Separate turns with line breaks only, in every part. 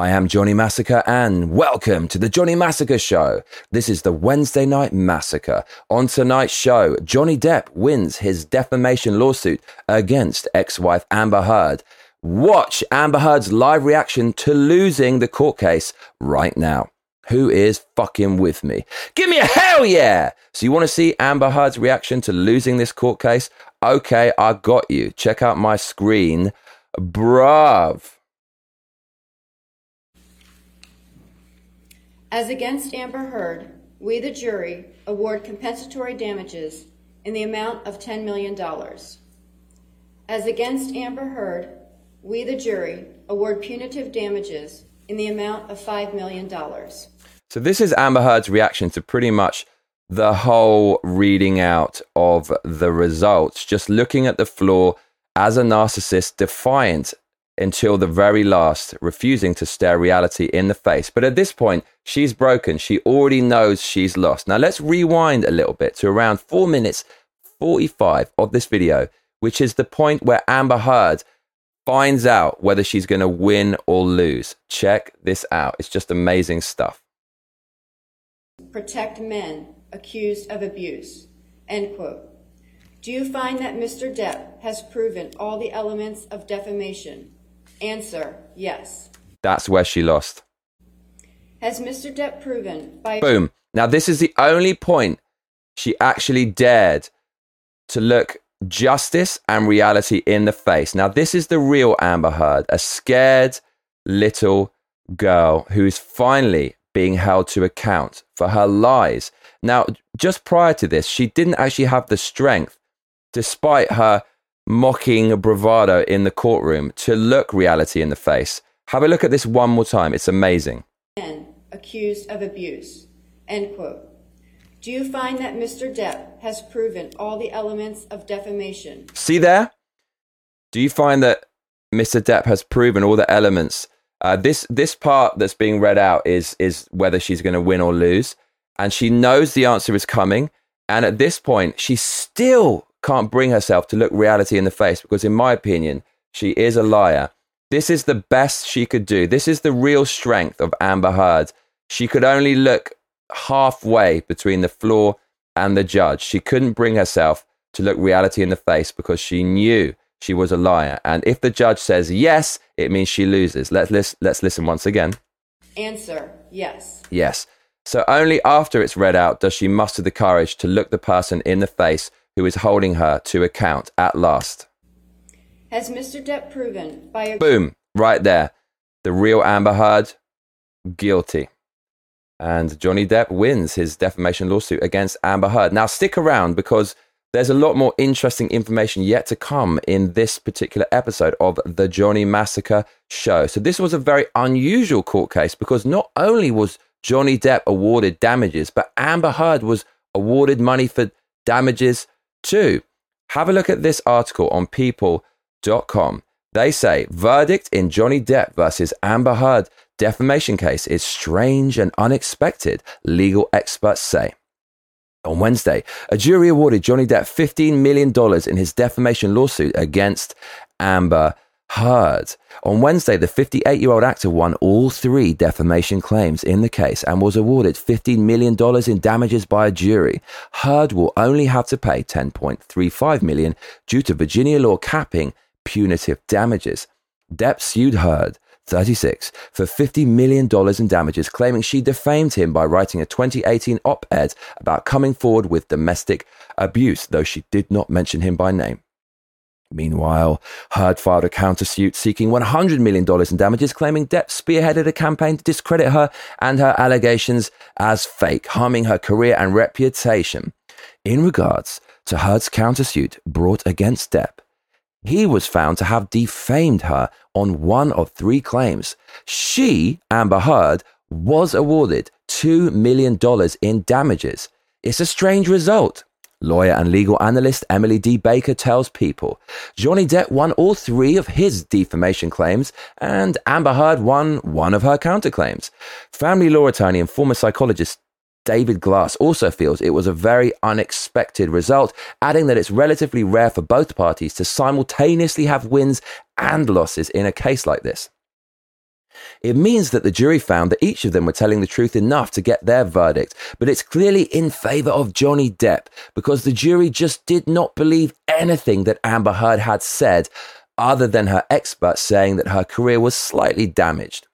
I am Johnny Massacre and welcome to the Johnny Massacre Show. This is the Wednesday Night Massacre. On tonight's show, Johnny Depp wins his defamation lawsuit against ex-wife Amber Heard. Watch Amber Heard's live reaction to losing the court case right now. Who is fucking with me? Give me a hell yeah! So you want to see Amber Heard's reaction to losing this court case? Okay, I got you. Check out my screen. Bruv.
As against Amber Heard, we, the jury, award compensatory damages in the amount of $10 million. As against Amber Heard, we, the jury, award punitive damages in the amount of $5 million.
So, this is Amber Heard's reaction to pretty much the whole reading out of the results, just looking at the floor as a narcissist, defiant until the very last, refusing to stare reality in the face. But at this point, she's broken. She already knows she's lost. Now, let's rewind a little bit to around four minutes 45 of this video, which is the point where Amber Heard finds out whether she's going to win or lose. Check this out. It's just amazing stuff.
Protect men accused of abuse. End quote. Do you find that Mr. Depp has proven all the elements of defamation? Answer, yes.
That's where she lost.
Has Mr. Depp proven by.
Boom. Now, this is the only point she actually dared to look justice and reality in the face. Now, this is the real Amber Heard, a scared little girl who's finally being held to account for her lies. Now, just prior to this, she didn't actually have the strength, despite her mocking bravado in the courtroom, to look reality in the face. Have a look at this one more time. It's amazing.
Accused of abuse. End quote. Do you find that Mr. Depp has proven all the elements of defamation?
See there? Do you find that Mr. Depp has proven all the elements? Uh, this this part that's being read out is is whether she's going to win or lose, and she knows the answer is coming. And at this point, she still can't bring herself to look reality in the face because, in my opinion, she is a liar. This is the best she could do. This is the real strength of Amber Heard. She could only look halfway between the floor and the judge. She couldn't bring herself to look reality in the face because she knew she was a liar. And if the judge says yes, it means she loses. Let's, let's, let's listen once again.
Answer, yes.
Yes. So only after it's read out does she muster the courage to look the person in the face who is holding her to account at last.
Has Mr. Depp proven by a
Boom, right there. The real Amber Heard, guilty. And Johnny Depp wins his defamation lawsuit against Amber Heard. Now, stick around because there's a lot more interesting information yet to come in this particular episode of the Johnny Massacre show. So, this was a very unusual court case because not only was Johnny Depp awarded damages, but Amber Heard was awarded money for damages too. Have a look at this article on people.com. They say verdict in Johnny Depp versus Amber Heard defamation case is strange and unexpected, legal experts say. On Wednesday, a jury awarded Johnny Depp $15 million in his defamation lawsuit against Amber Heard. On Wednesday, the 58 year old actor won all three defamation claims in the case and was awarded $15 million in damages by a jury. Heard will only have to pay 10.35 million due to Virginia law capping punitive damages. Depp sued Heard 36, for $50 million in damages, claiming she defamed him by writing a 2018 op ed about coming forward with domestic abuse, though she did not mention him by name. Meanwhile, Heard filed a countersuit seeking $100 million in damages, claiming Depp spearheaded a campaign to discredit her and her allegations as fake, harming her career and reputation. In regards to Heard's countersuit brought against Depp, he was found to have defamed her on one of three claims. She, Amber Heard, was awarded $2 million in damages. It's a strange result. Lawyer and legal analyst Emily D. Baker tells People Johnny Depp won all three of his defamation claims, and Amber Heard won one of her counterclaims. Family law attorney and former psychologist David Glass also feels it was a very unexpected result, adding that it's relatively rare for both parties to simultaneously have wins and losses in a case like this. It means that the jury found that each of them were telling the truth enough to get their verdict, but it's clearly in favor of Johnny Depp because the jury just did not believe anything that Amber Heard had said other than her expert saying that her career was slightly damaged.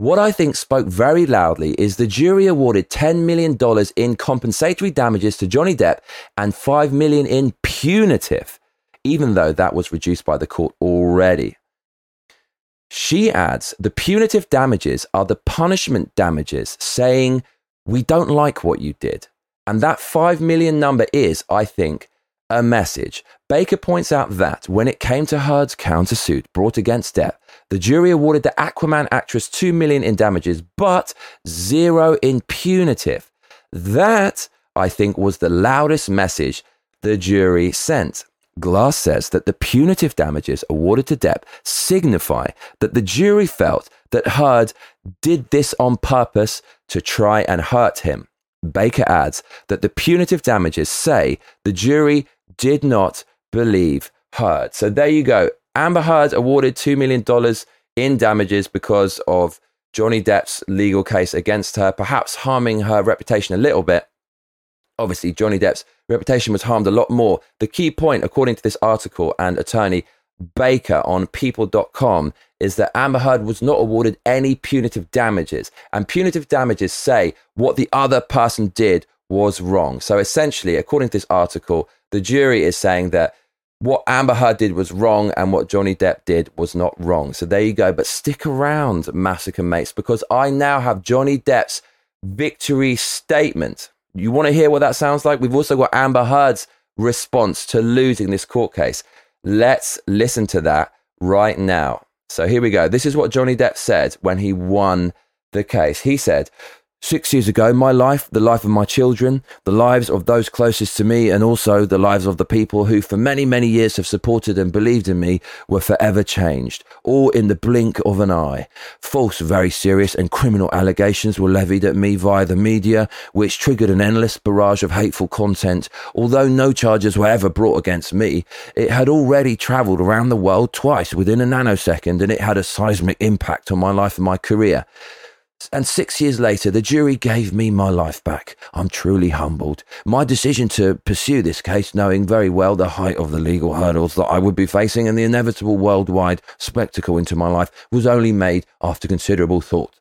What I think spoke very loudly is the jury awarded $10 million in compensatory damages to Johnny Depp and 5 million in punitive, even though that was reduced by the court already. She adds the punitive damages are the punishment damages, saying, We don't like what you did. And that 5 million number is, I think, a message. Baker points out that when it came to Heard's countersuit brought against Depp, the jury awarded the Aquaman actress 2 million in damages, but zero in punitive. That, I think, was the loudest message the jury sent. Glass says that the punitive damages awarded to Depp signify that the jury felt that Heard did this on purpose to try and hurt him. Baker adds that the punitive damages say the jury did not believe Heard. So there you go. Amber Heard awarded $2 million in damages because of Johnny Depp's legal case against her, perhaps harming her reputation a little bit. Obviously, Johnny Depp's reputation was harmed a lot more. The key point, according to this article and attorney Baker on people.com, is that Amber Heard was not awarded any punitive damages. And punitive damages say what the other person did was wrong. So essentially, according to this article, the jury is saying that what Amber Heard did was wrong and what Johnny Depp did was not wrong. So there you go. But stick around, Massacre Mates, because I now have Johnny Depp's victory statement. You want to hear what that sounds like? We've also got Amber Heard's response to losing this court case. Let's listen to that right now. So here we go. This is what Johnny Depp said when he won the case. He said, Six years ago, my life, the life of my children, the lives of those closest to me, and also the lives of the people who for many, many years have supported and believed in me were forever changed, all in the blink of an eye. False, very serious, and criminal allegations were levied at me via the media, which triggered an endless barrage of hateful content. Although no charges were ever brought against me, it had already travelled around the world twice within a nanosecond, and it had a seismic impact on my life and my career. And six years later, the jury gave me my life back. I'm truly humbled. My decision to pursue this case, knowing very well the height of the legal hurdles that I would be facing and the inevitable worldwide spectacle into my life, was only made after considerable thought.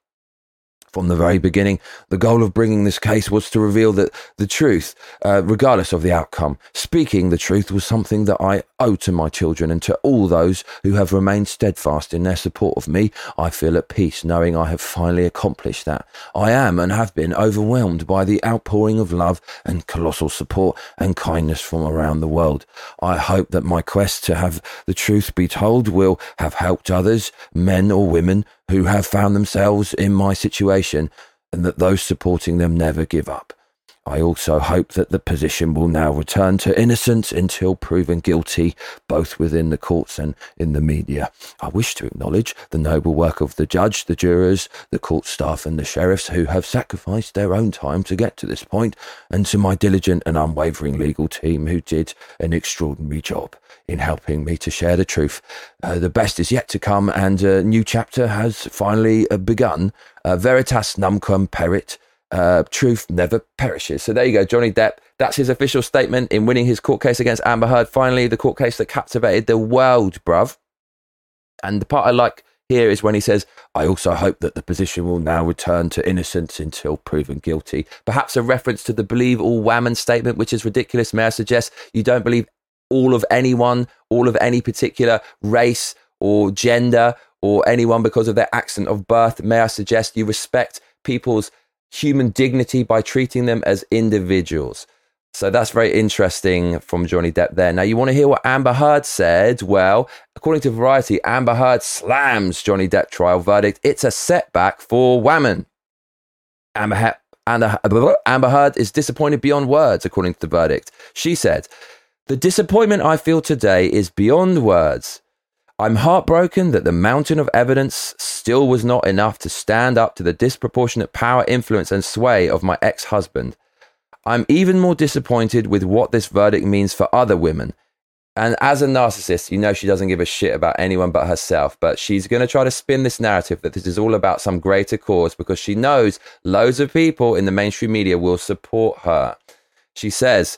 From the very beginning, the goal of bringing this case was to reveal that the truth, uh, regardless of the outcome. Speaking the truth was something that I owe to my children and to all those who have remained steadfast in their support of me. I feel at peace knowing I have finally accomplished that. I am and have been overwhelmed by the outpouring of love and colossal support and kindness from around the world. I hope that my quest to have the truth be told will have helped others, men or women, who have found themselves in my situation and that those supporting them never give up. I also hope that the position will now return to innocence until proven guilty, both within the courts and in the media. I wish to acknowledge the noble work of the judge, the jurors, the court staff, and the sheriffs who have sacrificed their own time to get to this point, and to my diligent and unwavering legal team who did an extraordinary job in helping me to share the truth. Uh, the best is yet to come, and a new chapter has finally uh, begun. Uh, Veritas numquam perit uh, truth never perishes. So there you go, Johnny Depp. That's his official statement in winning his court case against Amber Heard. Finally, the court case that captivated the world, bruv. And the part I like here is when he says, I also hope that the position will now return to innocence until proven guilty. Perhaps a reference to the believe all women statement, which is ridiculous. May I suggest you don't believe all of anyone, all of any particular race or gender or anyone because of their accent of birth? May I suggest you respect people's human dignity by treating them as individuals. So that's very interesting from Johnny Depp there. Now, you want to hear what Amber Heard said? Well, according to Variety, Amber Heard slams Johnny Depp trial verdict. It's a setback for Women. Amber, Amber Heard is disappointed beyond words, according to the verdict. She said, The disappointment I feel today is beyond words. I'm heartbroken that the mountain of evidence still was not enough to stand up to the disproportionate power, influence, and sway of my ex husband. I'm even more disappointed with what this verdict means for other women. And as a narcissist, you know she doesn't give a shit about anyone but herself. But she's going to try to spin this narrative that this is all about some greater cause because she knows loads of people in the mainstream media will support her. She says,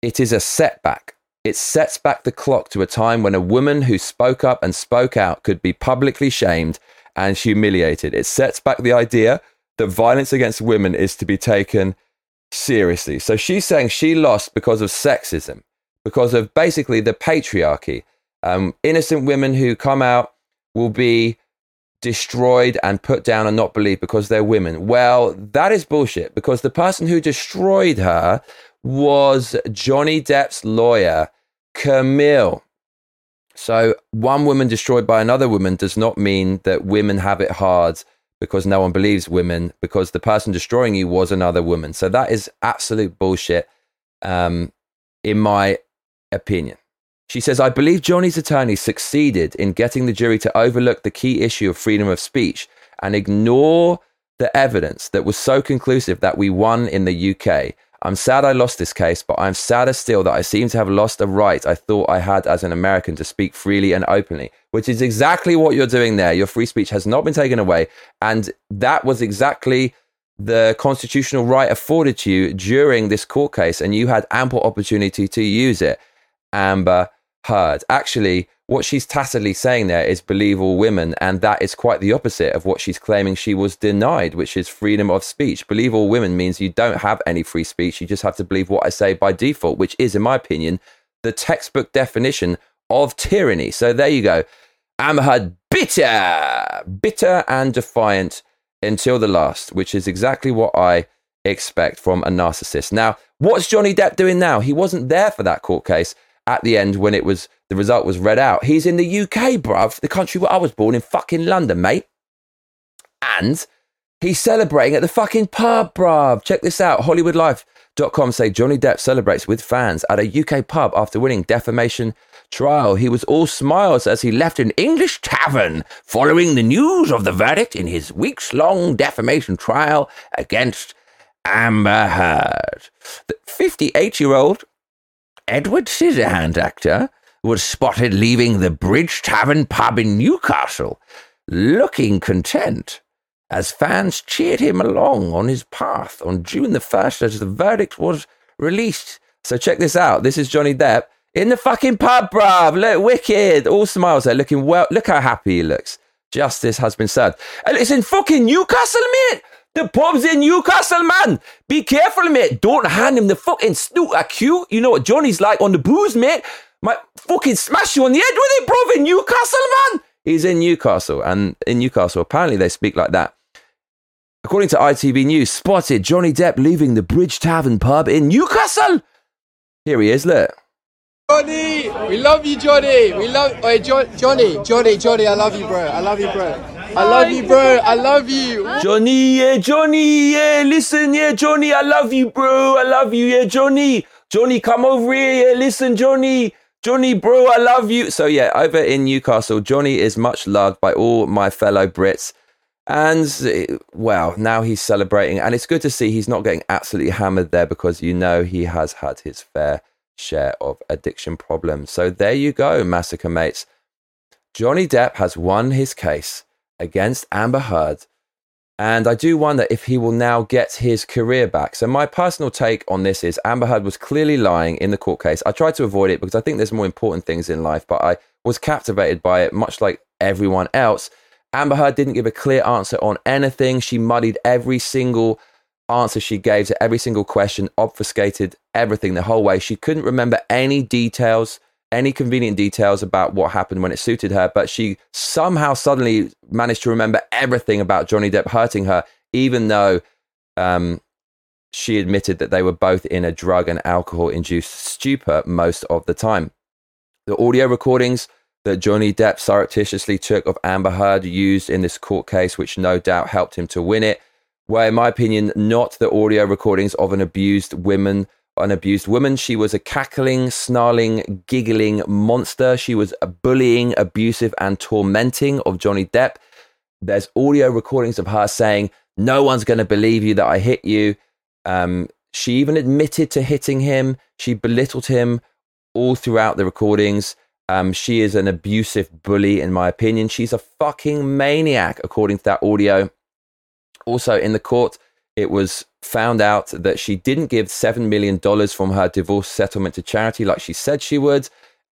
It is a setback. It sets back the clock to a time when a woman who spoke up and spoke out could be publicly shamed and humiliated. It sets back the idea that violence against women is to be taken seriously. So she's saying she lost because of sexism, because of basically the patriarchy. Um, innocent women who come out will be destroyed and put down and not believed because they're women. Well, that is bullshit because the person who destroyed her was Johnny Depp's lawyer, Camille. So, one woman destroyed by another woman does not mean that women have it hard because no one believes women, because the person destroying you was another woman. So that is absolute bullshit, um, in my opinion. She says, I believe Johnny's attorney succeeded in getting the jury to overlook the key issue of freedom of speech and ignore the evidence that was so conclusive that we won in the UK. I'm sad I lost this case, but I'm sadder still that I seem to have lost a right I thought I had as an American to speak freely and openly, which is exactly what you're doing there. Your free speech has not been taken away. And that was exactly the constitutional right afforded to you during this court case, and you had ample opportunity to use it. Amber Heard. Actually, what she's tacitly saying there is believe all women, and that is quite the opposite of what she's claiming she was denied, which is freedom of speech. Believe all women means you don't have any free speech. You just have to believe what I say by default, which is, in my opinion, the textbook definition of tyranny. So there you go. Amber bitter, bitter and defiant until the last, which is exactly what I expect from a narcissist. Now, what's Johnny Depp doing now? He wasn't there for that court case at the end when it was the result was read out. He's in the UK, bruv, the country where I was born in fucking London, mate. And he's celebrating at the fucking pub, bruv. Check this out. HollywoodLife.com say Johnny Depp celebrates with fans at a UK pub after winning defamation trial. He was all smiles as he left an English tavern following the news of the verdict in his weeks long defamation trial against Amber Heard. The 58 year old Edward Scissorhand actor was spotted leaving the Bridge Tavern pub in Newcastle, looking content, as fans cheered him along on his path on June the 1st as the verdict was released. So check this out. This is Johnny Depp in the fucking pub, bruv. Look, wicked. All smiles there, looking well. Look how happy he looks. Justice has been served. And it's in fucking Newcastle, mate. The pub's in Newcastle, man. Be careful, mate. Don't hand him the fucking snooker cue. You know what Johnny's like on the booze, mate. Might fucking smash you on the head with it, bro, in Newcastle, man. He's in Newcastle, and in Newcastle, apparently they speak like that. According to ITV News, spotted Johnny Depp leaving the Bridge Tavern pub in Newcastle. Here he is, look.
Johnny, we love you, Johnny. We love, hey, Johnny, Johnny, Johnny. I love you, bro. I love you, bro. I love you, bro. I love you.
Johnny, yeah, Johnny, yeah. Listen, yeah, Johnny, I love you, bro. I love you, yeah, Johnny. Johnny, come over here. Yeah, listen, Johnny. Johnny, bro, I love you. So, yeah, over in Newcastle, Johnny is much loved by all my fellow Brits. And, well, now he's celebrating. And it's good to see he's not getting absolutely hammered there because you know he has had his fair share of addiction problems. So, there you go, massacre mates. Johnny Depp has won his case against Amber Heard. And I do wonder if he will now get his career back. So, my personal take on this is Amber Heard was clearly lying in the court case. I tried to avoid it because I think there's more important things in life, but I was captivated by it, much like everyone else. Amber Heard didn't give a clear answer on anything. She muddied every single answer she gave to every single question, obfuscated everything the whole way. She couldn't remember any details any convenient details about what happened when it suited her, but she somehow suddenly managed to remember everything about Johnny Depp hurting her, even though um, she admitted that they were both in a drug and alcohol induced stupor most of the time. The audio recordings that Johnny Depp surreptitiously took of Amber Heard used in this court case, which no doubt helped him to win it, were, in my opinion, not the audio recordings of an abused woman an abused woman. She was a cackling, snarling, giggling monster. She was bullying, abusive, and tormenting of Johnny Depp. There's audio recordings of her saying, No one's going to believe you that I hit you. Um, she even admitted to hitting him. She belittled him all throughout the recordings. Um, she is an abusive bully, in my opinion. She's a fucking maniac, according to that audio. Also, in the court, it was found out that she didn't give $7 million from her divorce settlement to charity like she said she would.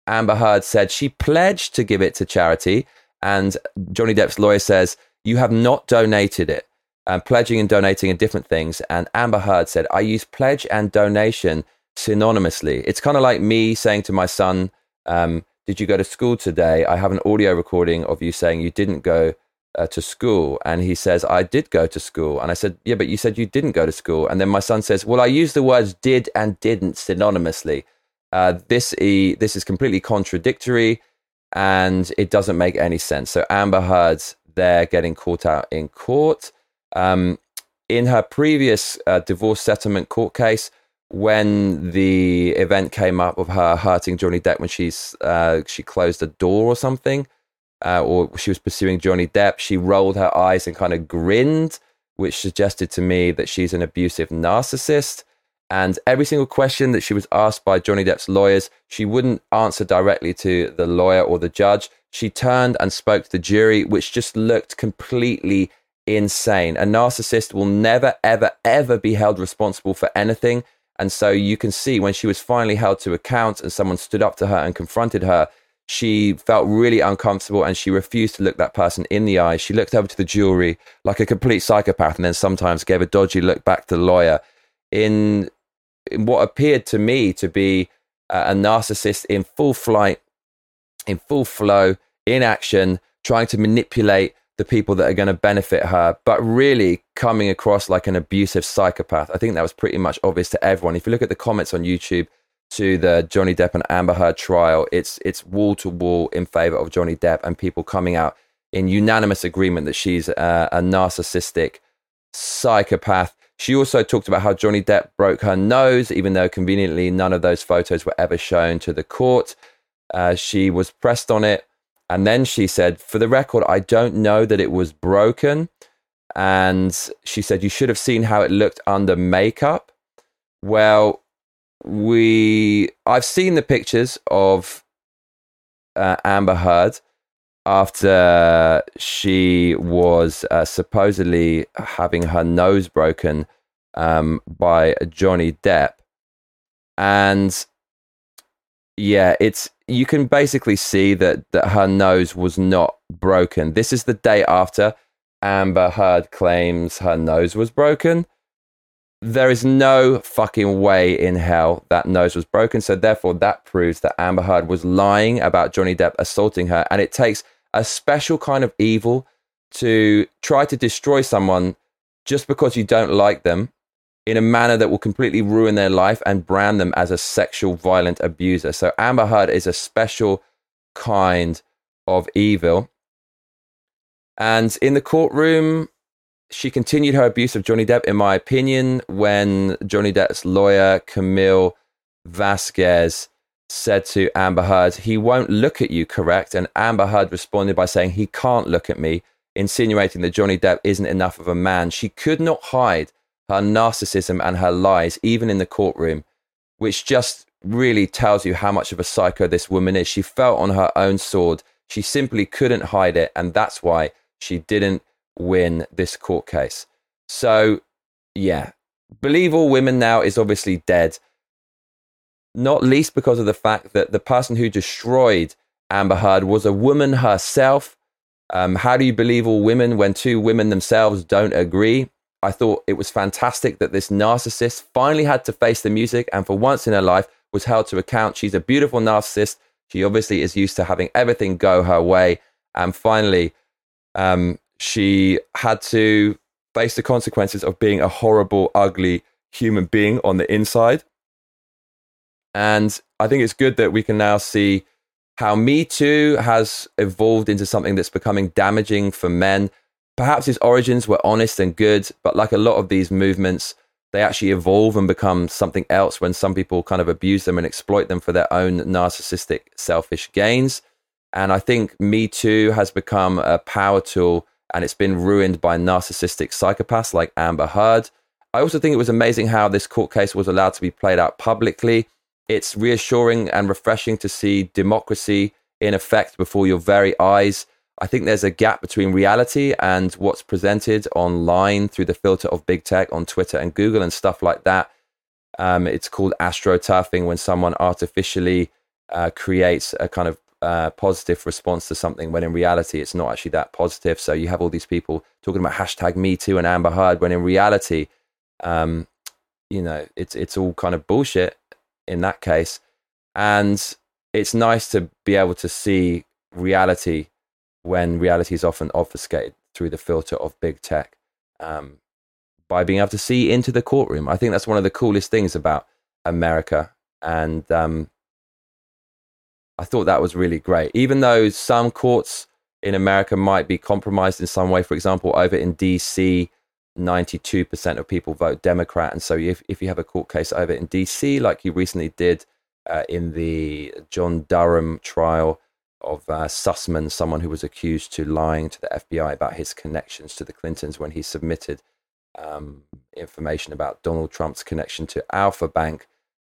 Amber Heard said she pledged to give it to charity. And Johnny Depp's lawyer says, You have not donated it. Um, pledging and donating are different things. And Amber Heard said, I use pledge and donation synonymously. It's kind of like me saying to my son, um, Did you go to school today? I have an audio recording of you saying you didn't go uh, to school. And he says, I did go to school. And I said, Yeah, but you said you didn't go to school. And then my son says, Well, I use the words did and didn't synonymously. Uh, this, e- this is completely contradictory and it doesn't make any sense. So Amber Heard's there getting caught out in court. Um, in her previous uh, divorce settlement court case, when the event came up of her hurting Johnny Depp when she's uh, she closed a door or something, uh, or she was pursuing Johnny Depp, she rolled her eyes and kind of grinned, which suggested to me that she's an abusive narcissist. And every single question that she was asked by Johnny Depp's lawyers, she wouldn't answer directly to the lawyer or the judge. She turned and spoke to the jury, which just looked completely insane. A narcissist will never, ever, ever be held responsible for anything. And so you can see when she was finally held to account and someone stood up to her and confronted her, she felt really uncomfortable and she refused to look that person in the eye. She looked over to the jury like a complete psychopath and then sometimes gave a dodgy look back to the lawyer in, in what appeared to me to be a narcissist in full flight, in full flow, in action, trying to manipulate the people that are going to benefit her, but really coming across like an abusive psychopath. I think that was pretty much obvious to everyone. If you look at the comments on YouTube, to the Johnny Depp and Amber Heard trial, it's it's wall to wall in favor of Johnny Depp and people coming out in unanimous agreement that she's a, a narcissistic psychopath. She also talked about how Johnny Depp broke her nose, even though conveniently none of those photos were ever shown to the court. Uh, she was pressed on it. And then she said, For the record, I don't know that it was broken. And she said, You should have seen how it looked under makeup. Well, we I've seen the pictures of uh, Amber Heard after she was uh, supposedly having her nose broken um, by Johnny Depp, and yeah, it's you can basically see that that her nose was not broken. This is the day after Amber Heard claims her nose was broken there is no fucking way in hell that nose was broken. So therefore, that proves that Amber Heard was lying about Johnny Depp assaulting her. And it takes a special kind of evil to try to destroy someone just because you don't like them in a manner that will completely ruin their life and brand them as a sexual violent abuser. So Amber Heard is a special kind of evil. And in the courtroom, she continued her abuse of Johnny Depp, in my opinion, when Johnny Depp's lawyer, Camille Vasquez, said to Amber Heard, He won't look at you, correct? And Amber Heard responded by saying, He can't look at me, insinuating that Johnny Depp isn't enough of a man. She could not hide her narcissism and her lies, even in the courtroom, which just really tells you how much of a psycho this woman is. She fell on her own sword. She simply couldn't hide it. And that's why she didn't win this court case. So, yeah, Believe All Women now is obviously dead, not least because of the fact that the person who destroyed Amber Heard was a woman herself. Um, how do you believe all women when two women themselves don't agree? I thought it was fantastic that this narcissist finally had to face the music and for once in her life was held to account. She's a beautiful narcissist. She obviously is used to having everything go her way. And finally, um, she had to face the consequences of being a horrible, ugly human being on the inside. And I think it's good that we can now see how Me Too has evolved into something that's becoming damaging for men. Perhaps its origins were honest and good, but like a lot of these movements, they actually evolve and become something else when some people kind of abuse them and exploit them for their own narcissistic, selfish gains. And I think Me Too has become a power tool and it's been ruined by narcissistic psychopaths like Amber Heard. I also think it was amazing how this court case was allowed to be played out publicly. It's reassuring and refreshing to see democracy in effect before your very eyes. I think there's a gap between reality and what's presented online through the filter of big tech on Twitter and Google and stuff like that. Um, it's called astroturfing when someone artificially uh, creates a kind of positive response to something when in reality it's not actually that positive. So you have all these people talking about hashtag Me Too and Amber Heard when in reality, um, you know, it's it's all kind of bullshit in that case. And it's nice to be able to see reality when reality is often obfuscated through the filter of big tech. Um, by being able to see into the courtroom. I think that's one of the coolest things about America. And um, I thought that was really great. Even though some courts in America might be compromised in some way, for example, over in DC, 92% of people vote Democrat. And so if, if you have a court case over in DC, like you recently did uh, in the John Durham trial of uh, Sussmann, someone who was accused to lying to the FBI about his connections to the Clintons when he submitted um, information about Donald Trump's connection to Alfa Bank.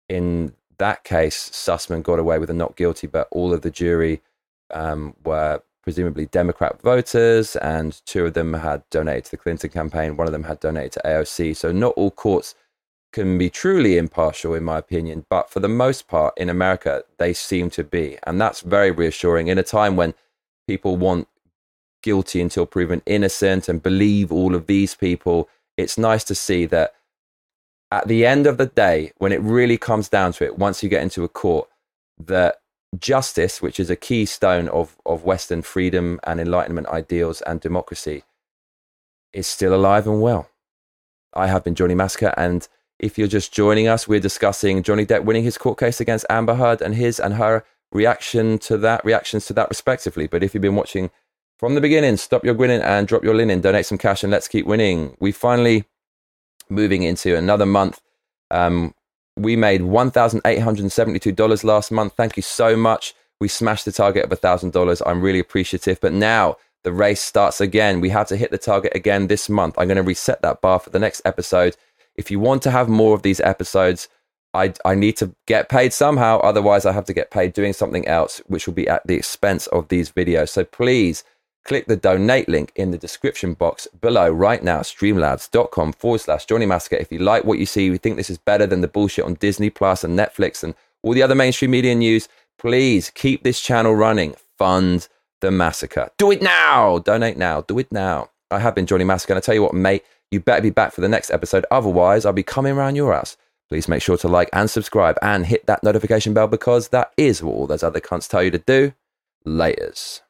In that case, Sussmann got away with a not guilty, but all of the jury um, were presumably Democrat voters, and two of them had donated to the Clinton campaign. One of them had donated to AOC. So not all courts can be truly impartial, in my opinion, but for the most part in America, they seem to be. And that's very reassuring in a time when people want guilty until proven innocent and believe all of these people it's nice to see that at the end of the day, when it really comes down to it, once you get into a court, that justice, which is a keystone of, of Western freedom and enlightenment ideals and democracy, is still alive and well. I have been Johnny Massacre, and if you're just joining us, we're discussing Johnny Depp winning his court case against Amber Heard and his and her reaction to that, reactions to that, respectively. But if you've been watching from the beginning, stop your grinning and drop your linen, donate some cash, and let's keep winning. We finally moving into another month. Um, we made $1,872 last month. Thank you so much. We smashed the target of $1,000. I'm really appreciative. But now the race starts again. We have to hit the target again this month. I'm going to reset that bar for the next episode. If you want to have more of these episodes, I, I need to get paid somehow. Otherwise, I have to get paid doing something else, which will be at the expense of these videos. So please click the donate link in the description box below right now, streamlabs.com forward slash Johnny Massacre. If you like what you see, you think this is better than the bullshit on Disney Plus and Netflix and all the other mainstream media news, please keep this channel running. Fund the massacre. Do it now. Donate now. Do it now. I have been Johnny Massacre. And I tell you what, mate, you better be back for the next episode. Otherwise, I'll be coming around your ass. Please make sure to like and subscribe and hit that notification bell because that is what all those other cunts tell you to do. Laters.